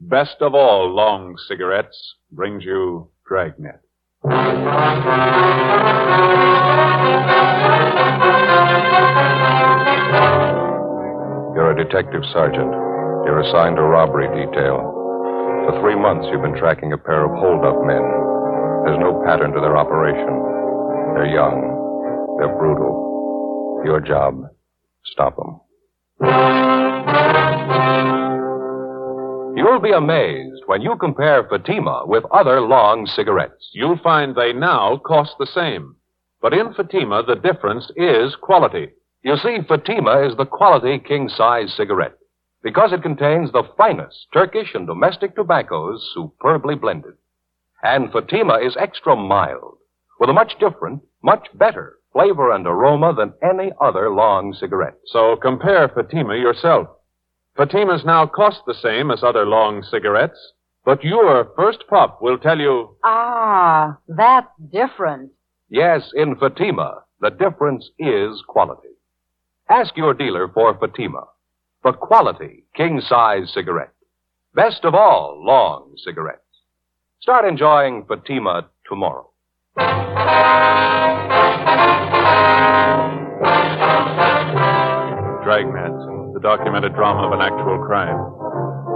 best of all long cigarettes, brings you Dragnet. You're a detective sergeant. You're assigned to robbery detail. For three months, you've been tracking a pair of hold-up men. There's no pattern to their operation. They're young. They're brutal. Your job, stop them. You'll be amazed when you compare Fatima with other long cigarettes. You'll find they now cost the same. But in Fatima, the difference is quality. You see, Fatima is the quality king size cigarette because it contains the finest Turkish and domestic tobaccos superbly blended. And Fatima is extra mild with a much different, much better flavor and aroma than any other long cigarette. So compare Fatima yourself. Fatimas now cost the same as other long cigarettes, but your first puff will tell you Ah, that's different. Yes, in Fatima, the difference is quality. Ask your dealer for Fatima, the quality king size cigarette. Best of all long cigarettes. Start enjoying Fatima tomorrow. Dragnet, the documented drama of an actual crime.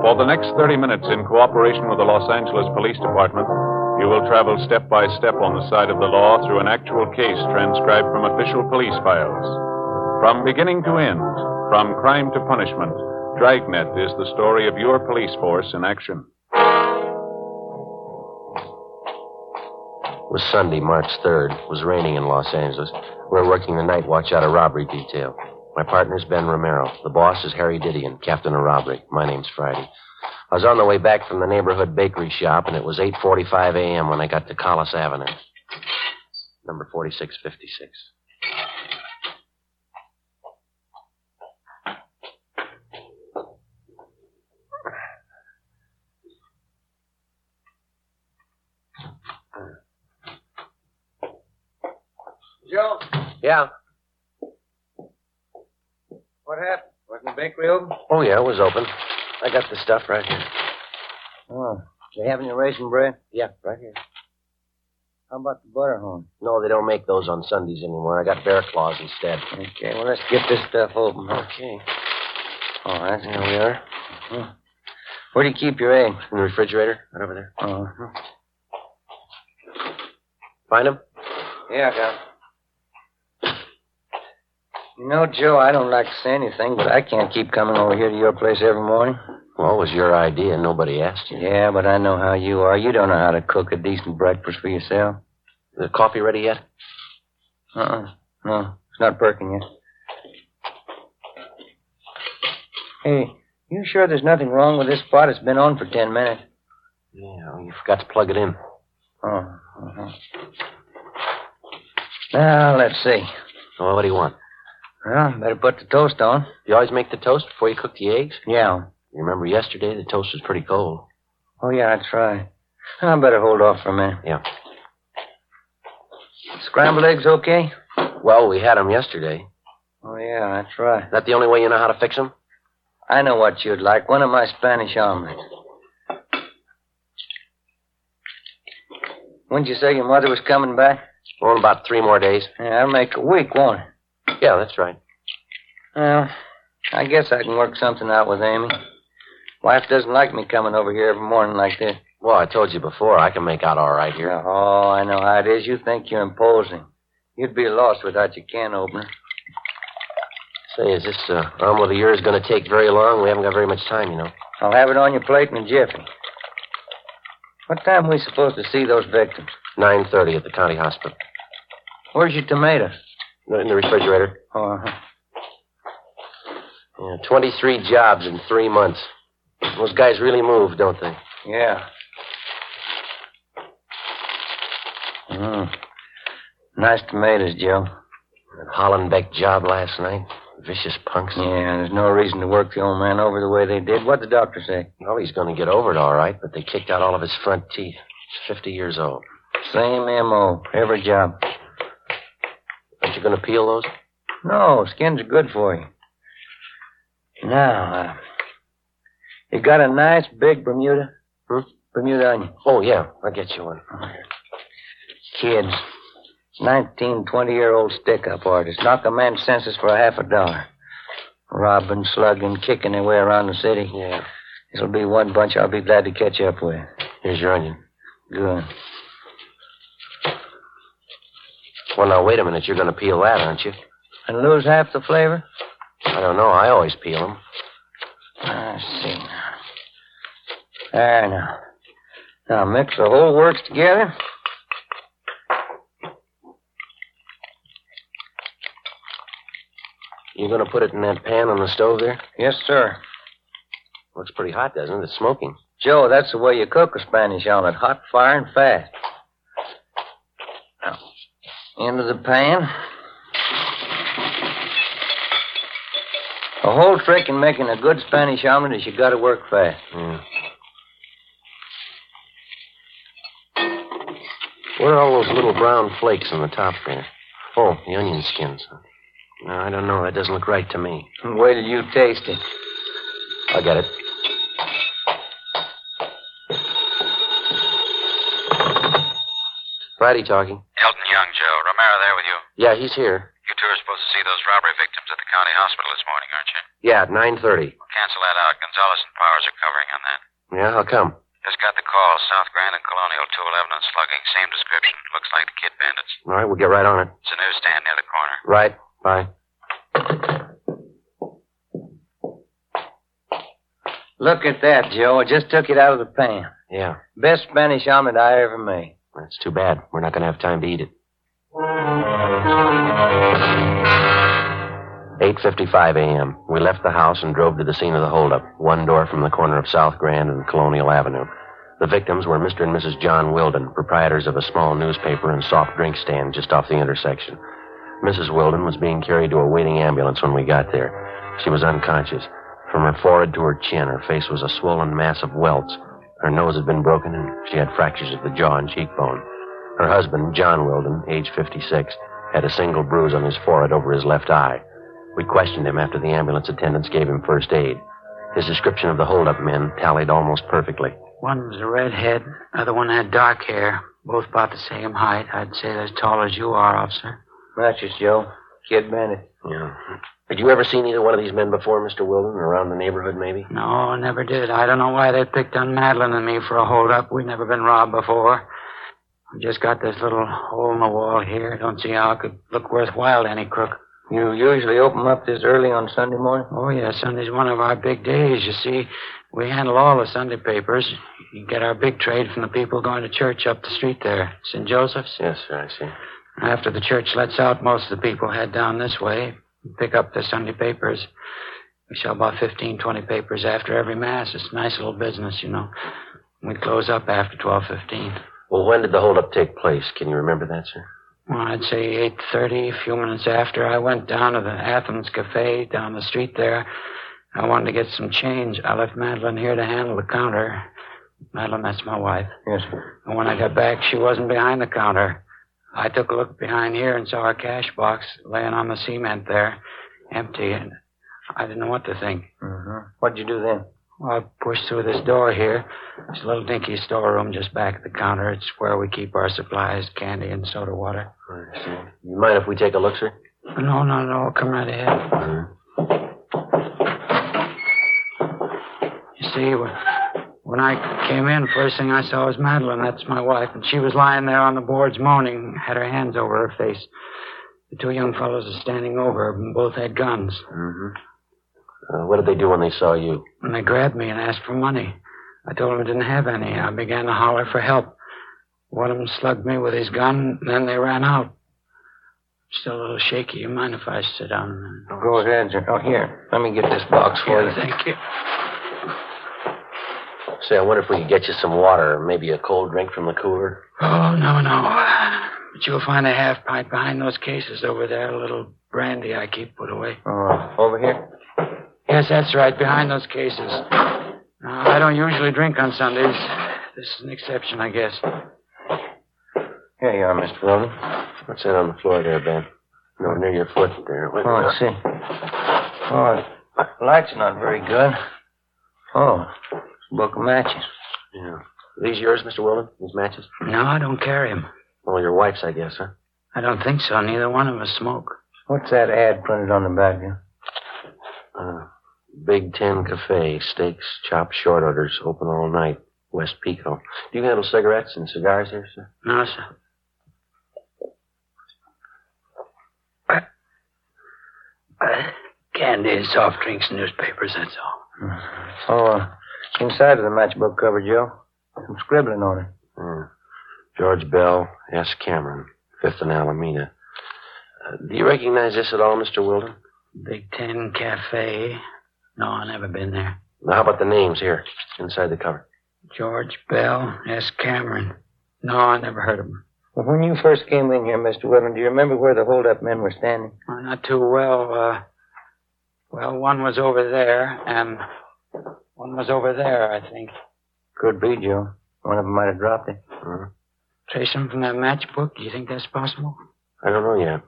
For the next 30 minutes, in cooperation with the Los Angeles Police Department, you will travel step by step on the side of the law through an actual case transcribed from official police files. From beginning to end, from crime to punishment, Dragnet is the story of your police force in action. It was Sunday, March 3rd. It was raining in Los Angeles. We were working the night watch out of robbery detail. My partner's Ben Romero. The boss is Harry Didion, captain of robbery. My name's Friday. I was on the way back from the neighborhood bakery shop, and it was 8.45 a.m. when I got to Collis Avenue. Number 4656. Joe, Yeah. What happened? Wasn't the bakery open? Oh, yeah, it was open. I got the stuff right here. Oh, they have any raisin bread? Yeah, right here. How about the butter horn? No, they don't make those on Sundays anymore. I got bear claws instead. Okay, well, let's get this stuff open. Okay. All right. Here we are. Where do you keep your eggs? In the refrigerator, right over there. Uh-huh. Find them? Yeah, I got 'em. You know, Joe, I don't like to say anything, but I can't keep coming over here to your place every morning. Well, it was your idea. Nobody asked you. Yeah, but I know how you are. You don't know how to cook a decent breakfast for yourself. The coffee ready yet? Uh-uh. No, it's not perking yet. Hey, you sure there's nothing wrong with this pot? It's been on for ten minutes. Yeah, well, you forgot to plug it in. Oh, uh-huh. Now, let's see. Well, what do you want? Well, better put the toast on. You always make the toast before you cook the eggs? Yeah. You remember yesterday the toast was pretty cold. Oh, yeah, that's right. I better hold off for a minute. Yeah. Scrambled eggs okay? Well, we had 'em yesterday. Oh, yeah, that's right. Is that the only way you know how to fix 'em? I know what you'd like. One of my Spanish omelets. When'd you say your mother was coming back? Well, in about three more days. Yeah, that'll make a week, won't it? Yeah, that's right. Well, I guess I can work something out with Amy. Wife doesn't like me coming over here every morning like this. Well, I told you before, I can make out all right here. Oh, I know how it is. You think you're imposing. You'd be lost without your can opener. Say, is this uh, omelet of yours going to take very long? We haven't got very much time, you know. I'll have it on your plate in a jiffy. What time are we supposed to see those victims? 9.30 at the county hospital. Where's your tomatoes? In the refrigerator. Oh, uh-huh. Yeah, 23 jobs in three months. Those guys really move, don't they? Yeah. Mm. Nice tomatoes, Joe. That Hollenbeck job last night. Vicious punks. Yeah, there's no reason to work the old man over the way they did. What'd the doctor say? Well, he's going to get over it all right, but they kicked out all of his front teeth. He's 50 years old. Same M.O. Every job. Aren't you going to peel those? No, skins are good for you. Now, uh, you got a nice big Bermuda? Hmm? Bermuda onion. Oh, yeah. I'll get you one. Kids. 19, 20 year old stick up artists. Knock a man's senses for a half a dollar. Robbing, slugging, kicking their way around the city. Yeah. This'll be one bunch I'll be glad to catch up with. Here's your onion. Good. Well, now, wait a minute. You're going to peel that, aren't you? And lose half the flavor? I don't know. I always peel them. I see now. There now. Now mix the whole works together. You're going to put it in that pan on the stove there? Yes, sir. Looks pretty hot, doesn't it? It's smoking. Joe, that's the way you cook a Spanish omelet. Hot fire and fast. Into the pan. The whole trick in making a good Spanish omelet is you gotta work fast. Yeah. What are all those little brown flakes on the top there? Oh, the onion skins. No, I don't know. That doesn't look right to me. Wait till you taste it. I'll get it. Friday talking. Elton Young, Joe. Romero there with you. Yeah, he's here. You two are supposed to see those robbery victims at the county hospital this morning, aren't you? Yeah, at 9.30. Well, cancel that out. Gonzalez and Powers are covering on that. Yeah, how come? Just got the call. South Grand and Colonial 211 and slugging. Same description. Looks like the kid bandits. All right, we'll get right on it. It's a newsstand near the corner. Right. Bye. Look at that, Joe. I just took it out of the pan. Yeah, Best Spanish omelet I ever made. that's too bad. We're not going to have time to eat it. 8.55 a.m. We left the house and drove to the scene of the holdup, one door from the corner of South Grand and Colonial Avenue. The victims were Mr. and Mrs. John Wilden, proprietors of a small newspaper and soft drink stand just off the intersection. Mrs. Wilden was being carried to a waiting ambulance when we got there. She was unconscious. From her forehead to her chin, her face was a swollen mass of welts. Her nose had been broken, and she had fractures of the jaw and cheekbone. Her husband, John Wilden, age 56, had a single bruise on his forehead over his left eye. We questioned him after the ambulance attendants gave him first aid. His description of the holdup men tallied almost perfectly. One was a redhead, other one had dark hair. Both about the same height. I'd say they're as tall as you are, officer. Matches, Joe. Kid bandit. Yeah. Had you ever seen either one of these men before, Mr. Wilden, around the neighborhood, maybe? No, never did. I don't know why they picked on Madeline and me for a holdup. We've never been robbed before. Just got this little hole in the wall here. Don't see how it could look worthwhile to any crook. You usually open up this early on Sunday morning? Oh, yeah, Sunday's one of our big days. You see, we handle all the Sunday papers. You get our big trade from the people going to church up the street there, St. Joseph's. Yes, sir, I see. After the church lets out, most of the people head down this way, and pick up the Sunday papers. We sell about fifteen, twenty papers after every Mass. It's a nice little business, you know. We close up after 12.15. Well, when did the holdup take place? Can you remember that, sir? Well, I'd say 8.30, a few minutes after. I went down to the Athens Cafe down the street there. I wanted to get some change. I left Madeline here to handle the counter. Madeline, that's my wife. Yes, sir. And when I got back, she wasn't behind the counter. I took a look behind here and saw a cash box laying on the cement there, empty, and I didn't know what to think. Mm-hmm. What'd you do then? Well, I pushed through this door here. It's a little dinky storeroom just back of the counter. It's where we keep our supplies, candy and soda water. I see. You mind if we take a look, sir? No, no, no. Come right ahead. You see, when, when I came in, first thing I saw was Madeline. That's my wife. And she was lying there on the boards moaning, had her hands over her face. The two young fellows are standing over, her, and both had guns. Mm-hmm. Uh, what did they do when they saw you? And they grabbed me and asked for money. I told them I didn't have any. I began to holler for help. One of them slugged me with his gun, and then they ran out. Still a little shaky. You mind if I sit down a minute? Go ahead, sir. Oh, here. Let me get this box for Yeah, you. thank you. Say, I wonder if we could get you some water or maybe a cold drink from the cooler. Oh, no, no. But you'll find a half pint behind those cases over there, a little brandy I keep put away. Oh, over here? Yes, that's right, behind those cases. Now, I don't usually drink on Sundays. This is an exception, I guess. Here you are, Mr. Wilden. What's that on the floor there, Ben? No, near your foot there. Wait, Oh, I see. Oh, the light's not very good. Oh, book of matches. Yeah. Are these yours, Mr. Wilden? These matches? No, I don't carry 'em. Well, your wife's, I guess, huh? I don't think so. Neither one of us smoke. What's that ad printed on the back here? Uh, Big Ten Cafe, steaks, chops, short orders, open all night, West Pico. Do you handle cigarettes and cigars here, sir? No, sir. Uh, candy, soft drinks, newspapers, that's all. Oh, uh, inside of the matchbook cover, Joe. Some scribbling on it. Hmm. George Bell, S. Cameron, Fifth and Alameda. Uh, do you recognize this at all, Mr. Wilden? Big Ten Cafe. No, i never been there. Now, how about the names here, inside the cover? George Bell, S. Cameron. No, I never heard of him. Well, when you first came in here, Mr. Whitman, do you remember where the hold-up men were standing? Uh, not too well. Uh, well, one was over there, and one was over there, I think. Could be, Joe. One of them might have dropped it. Hmm. Trace them from that matchbook? Do you think that's possible? I don't know yet.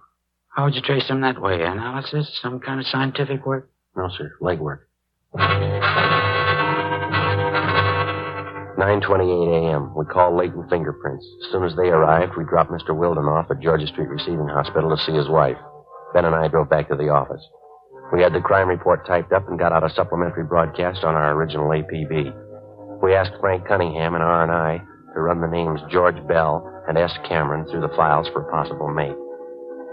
How would you trace them that way? Analysis? Some kind of scientific work? No, sir. Legwork. 9.28 a.m. We called Latent Fingerprints. As soon as they arrived, we dropped Mr. Wilden off at Georgia Street Receiving Hospital to see his wife. Ben and I drove back to the office. We had the crime report typed up and got out a supplementary broadcast on our original APB. We asked Frank Cunningham and R&I to run the names George Bell and S. Cameron through the files for a possible mate.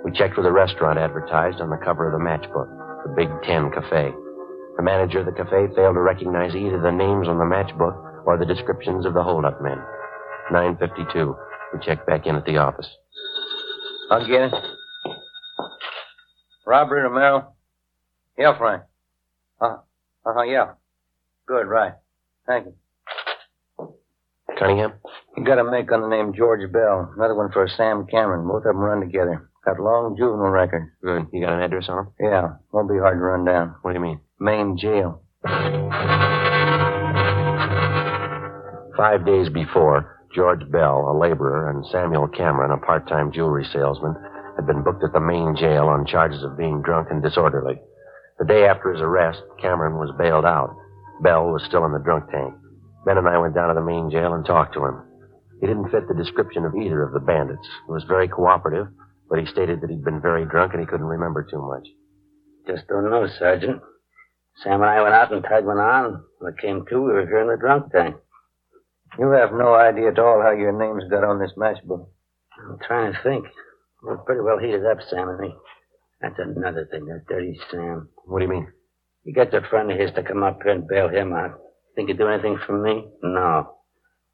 We checked with the restaurant advertised on the cover of the matchbook, the Big Ten Cafe. The manager of the cafe failed to recognize either the names on the matchbook or the descriptions of the holdup men. 9.52. We checked back in at the office. I'll get it. Robbery, Romero? Yeah, Frank. Uh, uh-huh, yeah. Good, right. Thank you. Cunningham? You got a make on the name George Bell. Another one for Sam Cameron. Both of them run together. Got long juvenile record. Good. You got an address on him? Yeah, won't be hard to run down. What do you mean? Main jail. Five days before, George Bell, a laborer, and Samuel Cameron, a part-time jewelry salesman, had been booked at the main jail on charges of being drunk and disorderly. The day after his arrest, Cameron was bailed out. Bell was still in the drunk tank. Ben and I went down to the main jail and talked to him. He didn't fit the description of either of the bandits. He was very cooperative, but he stated that he'd been very drunk and he couldn't remember too much. Just don't know, Sergeant. Sam and I went out and tied one on. When it came to, we were here in the drunk tank. You have no idea at all how your names got on this matchbook. I'm trying to think. We're pretty well heated up, Sam and me. That's another thing, that dirty Sam. What do you mean? He got a friend of his to come up here and bail him out. Think he'd do anything for me? No.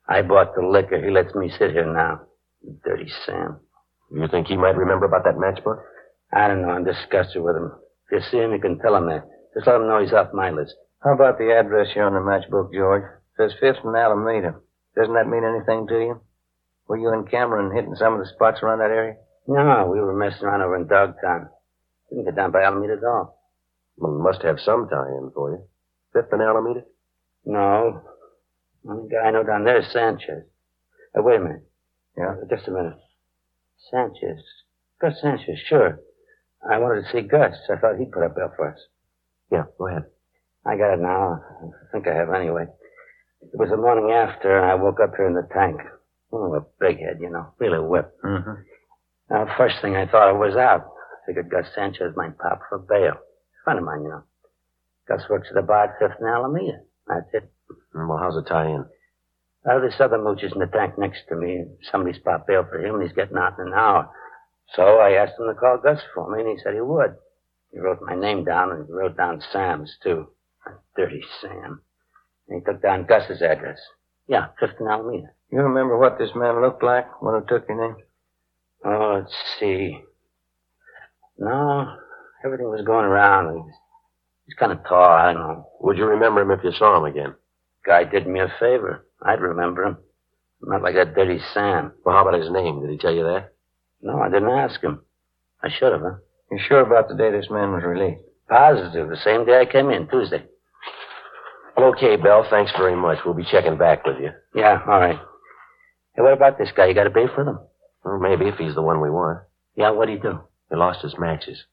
I bought the liquor. He lets me sit here now. Dirty Sam. You think he might remember about that matchbook? I don't know. I'm disgusted with him. If you see him, you can tell him that. Just let him know he's off my list. How about the address here on the matchbook, George? It says Fifth and Alameda. Doesn't that mean anything to you? Were you and Cameron hitting some of the spots around that area? No, we were messing around over in Dogtown. Didn't get down by Alameda at all. Well, it must have some tie-in for you. Fifth and Alameda? No. Only guy I know down there is Sanchez. Uh, wait a minute. Yeah? Just a minute. Sanchez. Gus Sanchez, sure. I wanted to see Gus. I thought he'd put up bail for us. Yeah, go ahead. I got it now. I think I have anyway. It was the morning after, and I woke up here in the tank. Oh, a big head, you know. Really whipped. Mm-hmm. Now, first thing I thought I was out. Figured Gus Sanchez might pop for bail. Friend of mine, you know. Gus works at the bar at Fifth and Alameda. That's it. Well, how's it tie in? Uh, this other mooch is in the tank next to me. Somebody's popped bail for him, and he's getting out in an hour. So I asked him to call Gus for me, and he said he would. He wrote my name down, and he wrote down Sam's, too. Dirty Sam. And he took down Gus's address. Yeah, Fifth and Alameda. You remember what this man looked like when he took your name? Oh, let's see. No, everything was going around. He was, he's kind of tall, I don't know. Would you remember him if you saw him again? Guy did me a favor. I'd remember him. Not like that dirty Sam. Well, how about his name? Did he tell you that? No, I didn't ask him. I should have, huh? You sure about the day this man was released? Positive. The same day I came in, Tuesday. Well, okay, Bell. Thanks very much. We'll be checking back with you. Yeah, all right. Hey, what about this guy? You got to pay for them? Well, maybe if he's the one we want. Yeah, what'd he do? He lost his matches.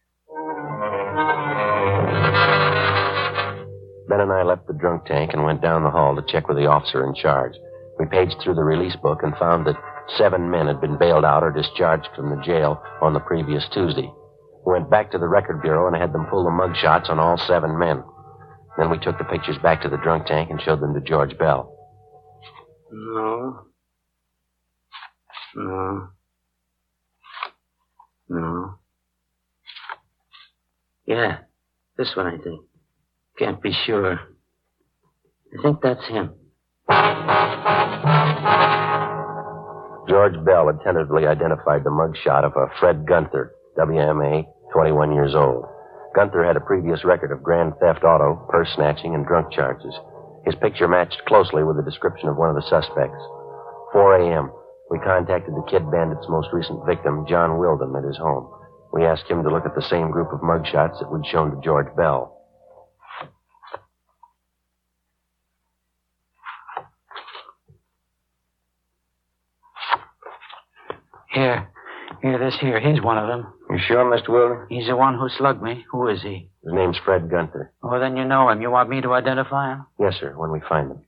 Ben and I left the drunk tank and went down the hall to check with the officer in charge. We paged through the release book and found that seven men had been bailed out or discharged from the jail on the previous Tuesday. We went back to the record bureau and had them pull the mug shots on all seven men. Then we took the pictures back to the drunk tank and showed them to George Bell. No. No. No. Yeah, this one, I think. Can't be sure. I think that's him. George Bell had tentatively identified the mugshot of a Fred Gunther, WMA, 21 years old. Gunther had a previous record of grand theft auto, purse snatching, and drunk charges. His picture matched closely with the description of one of the suspects. 4 a.m. We contacted the Kid Bandit's most recent victim, John Wilden, at his home. We asked him to look at the same group of mugshots that we'd shown to George Bell. Here. Here, this here. He's one of them. You sure, Mr. Wilden? He's the one who slugged me. Who is he? His name's Fred Gunther. Oh, then you know him. You want me to identify him? Yes, sir, when we find him.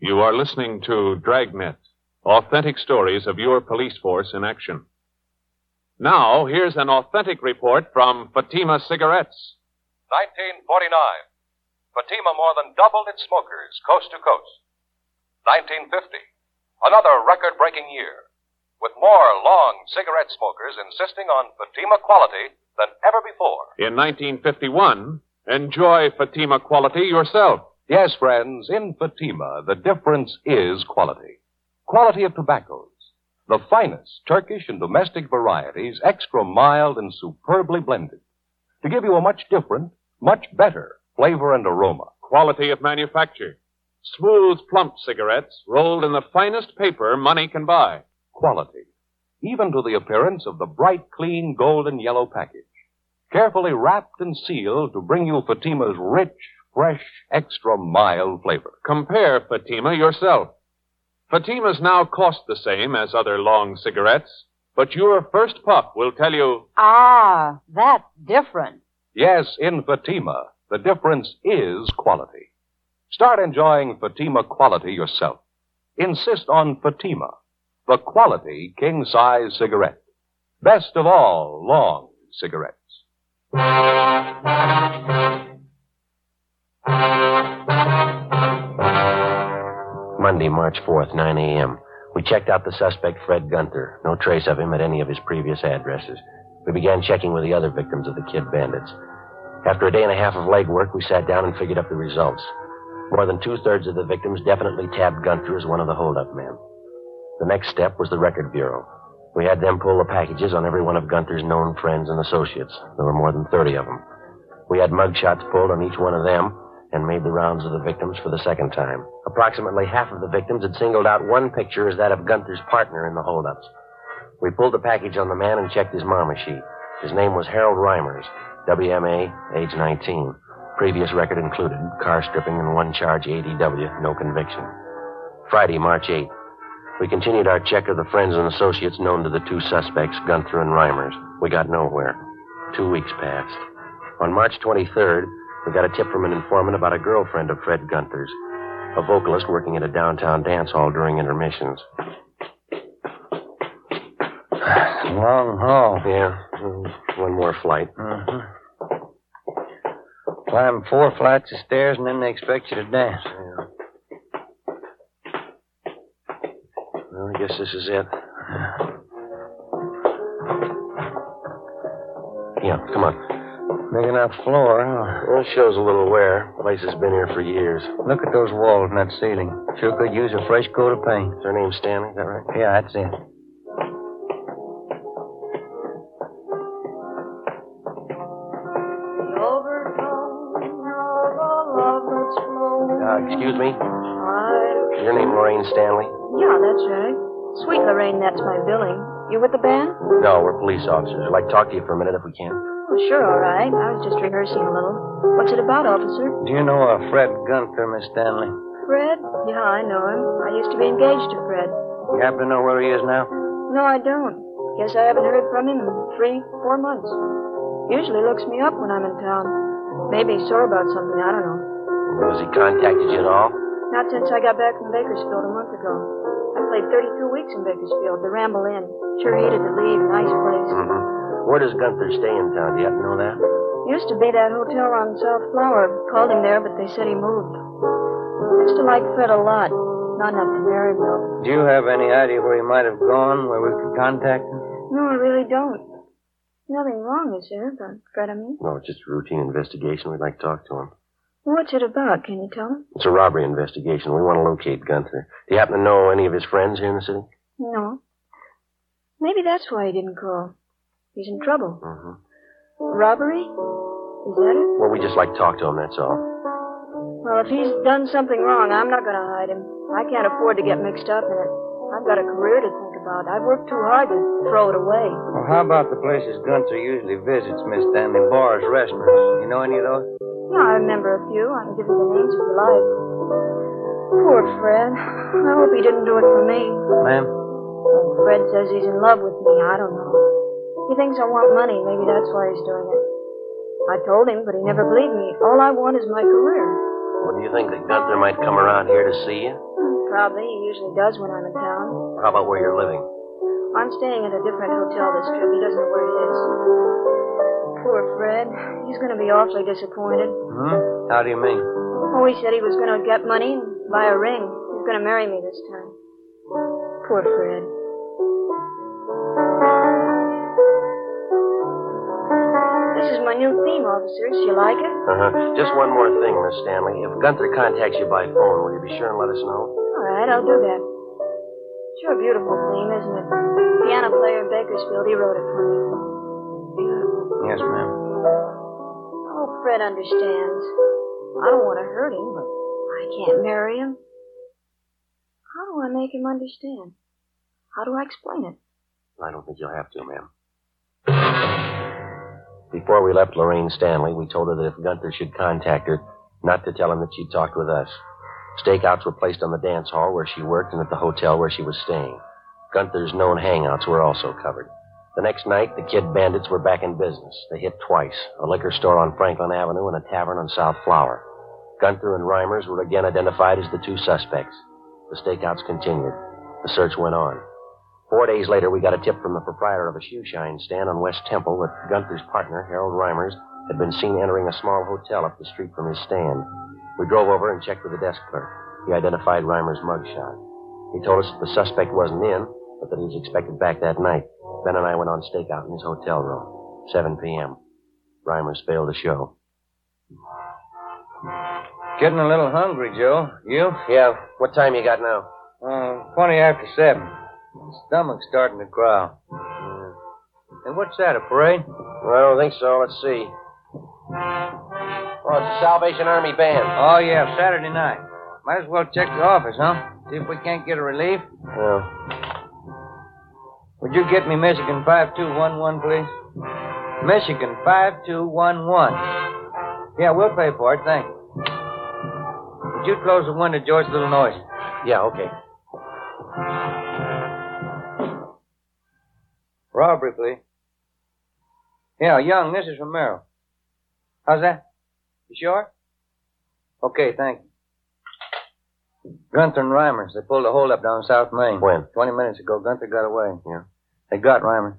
You are listening to Dragnet, authentic stories of your police force in action. Now, here's an authentic report from Fatima Cigarettes. 1949. Fatima more than doubled its smokers coast to coast. 1950. Another record breaking year. With more long cigarette smokers insisting on Fatima quality than ever before. In 1951, enjoy Fatima quality yourself. Yes, friends, in Fatima, the difference is quality. Quality of tobaccos. The finest Turkish and domestic varieties, extra mild and superbly blended. To give you a much different, much better flavor and aroma. Quality of manufacture. Smooth, plump cigarettes rolled in the finest paper money can buy. Quality. Even to the appearance of the bright, clean, golden yellow package. Carefully wrapped and sealed to bring you Fatima's rich, fresh, extra mild flavor. Compare Fatima yourself. Fatimas now cost the same as other long cigarettes, but your first puff will tell you Ah, that's different. Yes, in Fatima, the difference is quality. Start enjoying Fatima quality yourself. Insist on Fatima, the quality king size cigarette. Best of all long cigarettes. Monday, March 4th, 9 a.m. We checked out the suspect, Fred Gunther. No trace of him at any of his previous addresses. We began checking with the other victims of the Kid Bandits. After a day and a half of legwork, we sat down and figured up the results. More than two thirds of the victims definitely tabbed Gunther as one of the holdup men. The next step was the Record Bureau. We had them pull the packages on every one of Gunther's known friends and associates. There were more than 30 of them. We had mugshots pulled on each one of them and made the rounds of the victims for the second time. Approximately half of the victims had singled out one picture as that of Gunther's partner in the holdups. We pulled the package on the man and checked his mama sheet. His name was Harold Reimers, WMA, age 19. Previous record included car stripping and one charge ADW, no conviction. Friday, March 8th. We continued our check of the friends and associates known to the two suspects, Gunther and Reimers. We got nowhere. Two weeks passed. On March 23rd, we got a tip from an informant about a girlfriend of Fred Gunther's, a vocalist working at a downtown dance hall during intermissions. Long haul. Yeah, one more flight. Uh-huh. Climb four flights of stairs and then they expect you to dance. Yeah. Well, I guess this is it. Yeah, come on. Big enough floor, huh? Well, it shows a little wear. Place has been here for years. Look at those walls and that ceiling. Sure could use a fresh coat of paint. Is her name Stanley? Is that right? Yeah, that's it. Uh, excuse me? Is your name Lorraine Stanley? Yeah, that's right. Sweet Lorraine, that's my billing. You with the band? No, we're police officers. I'd like to talk to you for a minute if we can. Oh, sure, all right. I was just rehearsing a little. What's it about, officer? Do you know a Fred Gunther, Miss Stanley? Fred? Yeah, I know him. I used to be engaged to Fred. You happen to know where he is now? No, I don't. Guess I haven't heard from him in three, four months. Usually looks me up when I'm in town. Maybe he's sore about something, I don't know. Has he contacted you at all? Not since I got back from Bakersfield a month ago. I played 32 weeks in Bakersfield, the Ramble Inn. Sure hated to leave, nice place. Mm-hmm. Where does Gunther stay in town? Do you happen to know that? Used to be that hotel on South Flower. Called him there, but they said he moved. Used to like Fred a lot. Not enough to marry him, though. Do you have any idea where he might have gone, where we could contact him? No, I really don't. Nothing wrong, is there, about Fred, I mean? No, it's just a routine investigation. We'd like to talk to him. What's it about? Can you tell me? It's a robbery investigation. We want to locate Gunther. Do you happen to know any of his friends here in the city? No. Maybe that's why he didn't call. He's in trouble. Mm-hmm. Robbery? Is that it? Well, we just like to talk to him, that's all. Well, if he's done something wrong, I'm not going to hide him. I can't afford to get mixed up in it. I've got a career to think about. I've worked too hard to throw it away. Well, how about the places Gunther usually visits, Miss Stanley? Bars, restaurants. You know any of those? Yeah, I remember a few. I can give you the names if you like. Poor Fred. I hope he didn't do it for me. Ma'am? Well, Fred says he's in love with me. I don't know. He thinks I want money. Maybe that's why he's doing it. I told him, but he never believed me. All I want is my career. Well, do you think that Gunther might come around here to see you? Probably. He usually does when I'm in town. How about where you're living? I'm staying at a different hotel this trip. He doesn't know where it is. Poor Fred. He's going to be awfully disappointed. Hmm? How do you mean? Oh, he said he was going to get money and buy a ring. He's going to marry me this time. Poor Fred. This is my new theme, officers. You like it? Uh-huh. Just one more thing, Miss Stanley. If Gunther contacts you by phone, will you be sure and let us know? All right, I'll do that. Sure, a beautiful theme, isn't it? Piano player in Bakersfield, he wrote it for me. Yes, ma'am. Oh, Fred understands. I don't want to hurt him, but I can't marry him. How do I make him understand? How do I explain it? I don't think you'll have to, ma'am. Before we left Lorraine Stanley, we told her that if Gunther should contact her, not to tell him that she'd talked with us. Stakeouts were placed on the dance hall where she worked and at the hotel where she was staying. Gunther's known hangouts were also covered. The next night, the Kid Bandits were back in business. They hit twice a liquor store on Franklin Avenue and a tavern on South Flower. Gunther and Reimers were again identified as the two suspects. The stakeouts continued. The search went on. Four days later, we got a tip from the proprietor of a shoe shine stand on West Temple that Gunther's partner, Harold Reimers, had been seen entering a small hotel up the street from his stand. We drove over and checked with the desk clerk. He identified Reimer's mugshot. He told us that the suspect wasn't in, but that he was expected back that night. Ben and I went on stakeout in his hotel room. 7 p.m. Reimers failed to show. Getting a little hungry, Joe. You? Yeah. What time you got now? Uh, 20 after 7. Stomach's starting to growl. And what's that, a parade? Well, I don't think so. Let's see. Oh, it's the Salvation Army Band. Oh, yeah, Saturday night. Might as well check the office, huh? See if we can't get a relief. Yeah. Would you get me Michigan 5211, please? Michigan 5211. Yeah, we'll pay for it, thank you. Would you close the window, George? A little noise. Yeah, okay. Robbery, please. Yeah, Young, this is from Merrill. How's that? You sure? Okay, thank you. Gunther and Reimers, they pulled a holdup down South Main. When? Twenty minutes ago. Gunther got away. Yeah. They got Reimer.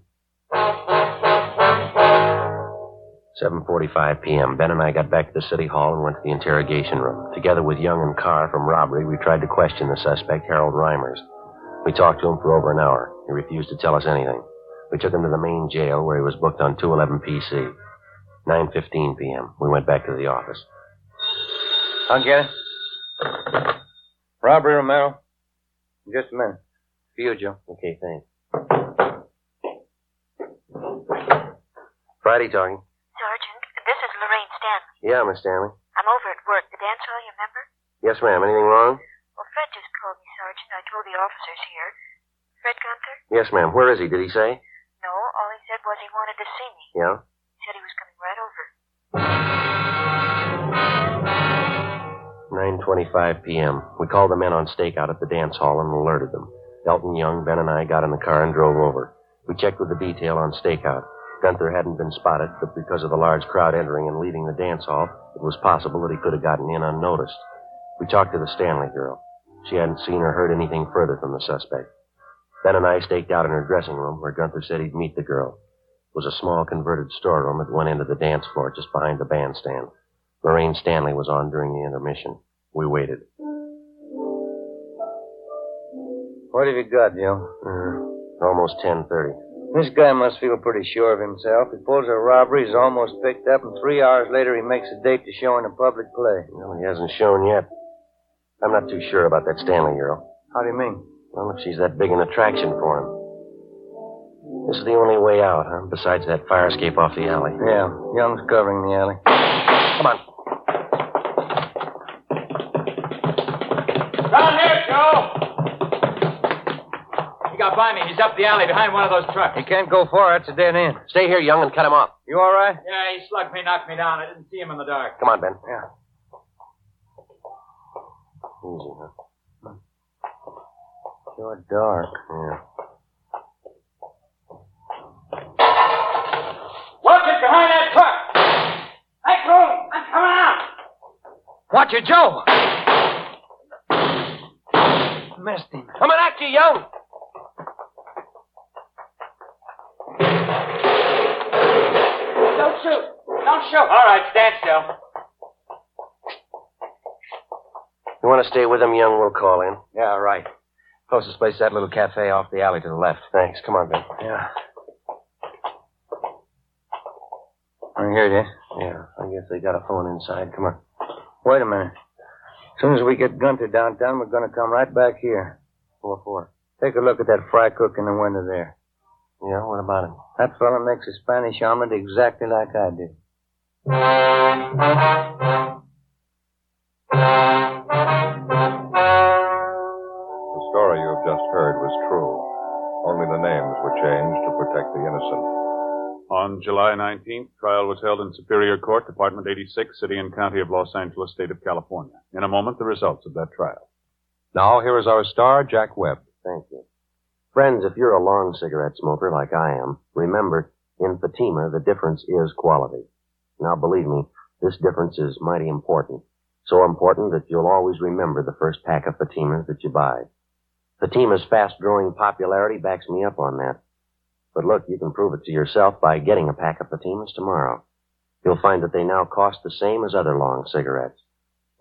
7.45 p.m. Ben and I got back to the city hall and went to the interrogation room. Together with Young and Carr from robbery, we tried to question the suspect, Harold Reimers. We talked to him for over an hour. He refused to tell us anything. We took him to the main jail where he was booked on 211 PC. 9.15 p.m. We went back to the office. I'll get it. Robbery, Romero. Just a minute. For you, Joe. Okay, thanks. Friday talking. Sergeant, this is Lorraine Stanley. Yeah, Miss Stanley. I'm over at work. The dance hall, you remember? Yes, ma'am. Anything wrong? Well, Fred just called me, Sergeant. I told the officers here. Fred Gunther? Yes, ma'am. Where is he? Did he say? No, all he said was he wanted to see me. Yeah? He said he was coming right over. 9.25 p.m. We called the men on stakeout at the dance hall and alerted them. Elton Young, Ben, and I got in the car and drove over. We checked with the detail on stakeout. Gunther hadn't been spotted, but because of the large crowd entering and leaving the dance hall, it was possible that he could have gotten in unnoticed. We talked to the Stanley girl. She hadn't seen or heard anything further from the suspect. Ben and I staked out in her dressing room where Gunther said he'd meet the girl. It was a small converted storeroom at one end of the dance floor just behind the bandstand. Lorraine Stanley was on during the intermission. We waited. What have you got, Joe? Uh, almost 10.30. This guy must feel pretty sure of himself. He pulls a robbery, he's almost picked up, and three hours later he makes a date to show in a public play. Well, he hasn't shown yet. I'm not too sure about that Stanley girl. How do you mean? Well, if she's that big an attraction for him. This is the only way out, huh? Besides that fire escape off the alley. Yeah, Young's covering the alley. Come on. Down here, Joe! He got by me. He's up the alley behind one of those trucks. He can't go far. That's a dead end. Stay here, Young, and cut him off. You all right? Yeah, he slugged me, knocked me down. I didn't see him in the dark. Come on, Ben. Yeah. Easy, huh? Sure dark. Yeah. Watch it behind that truck! Make room! I'm coming out! Watch it, Joe! Missed him. Coming at you, Young! Don't shoot! Don't shoot! All right, stand still. You want to stay with him, Young? We'll call in. Yeah, right. Closest place is that little cafe off the alley to the left. Thanks. Come on, Ben. Yeah. I hear you. Yeah, I guess they got a phone inside. Come on. Wait a minute. As soon as we get Gunther downtown, we're going to come right back here. 4-4. Take a look at that fry cook in the window there. Yeah, what about him? That fella makes a Spanish omelet exactly like I did. Heard was true. Only the names were changed to protect the innocent. On July 19th, trial was held in Superior Court, Department 86, City and County of Los Angeles, State of California. In a moment, the results of that trial. Now, here is our star, Jack Webb. Thank you. Friends, if you're a long cigarette smoker like I am, remember, in Fatima, the difference is quality. Now, believe me, this difference is mighty important. So important that you'll always remember the first pack of Fatimas that you buy. Fatima's fast-growing popularity backs me up on that. But look, you can prove it to yourself by getting a pack of Fatimas tomorrow. You'll find that they now cost the same as other long cigarettes.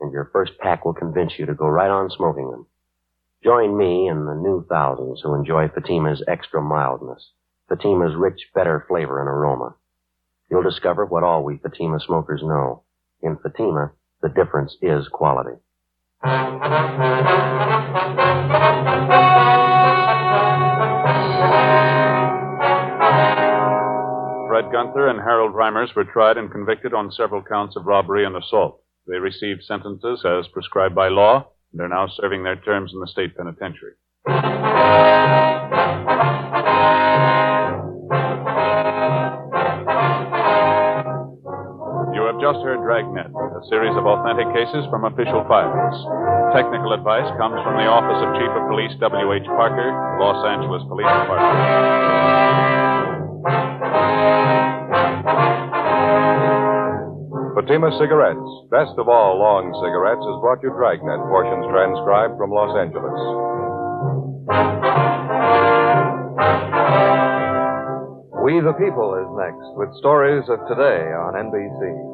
And your first pack will convince you to go right on smoking them. Join me and the new thousands who enjoy Fatima's extra mildness, Fatima's rich, better flavor and aroma. You'll discover what all we Fatima smokers know. In Fatima, the difference is quality. Fred Gunther and Harold Reimers were tried and convicted on several counts of robbery and assault. They received sentences as prescribed by law and are now serving their terms in the state penitentiary. You have just heard Dragnet, a series of authentic cases from official files. Technical advice comes from the Office of Chief of Police W.H. Parker, Los Angeles Police Department. Fatima Cigarettes, best of all long cigarettes, has brought you Dragnet, portions transcribed from Los Angeles. We We the People is next with stories of today on NBC.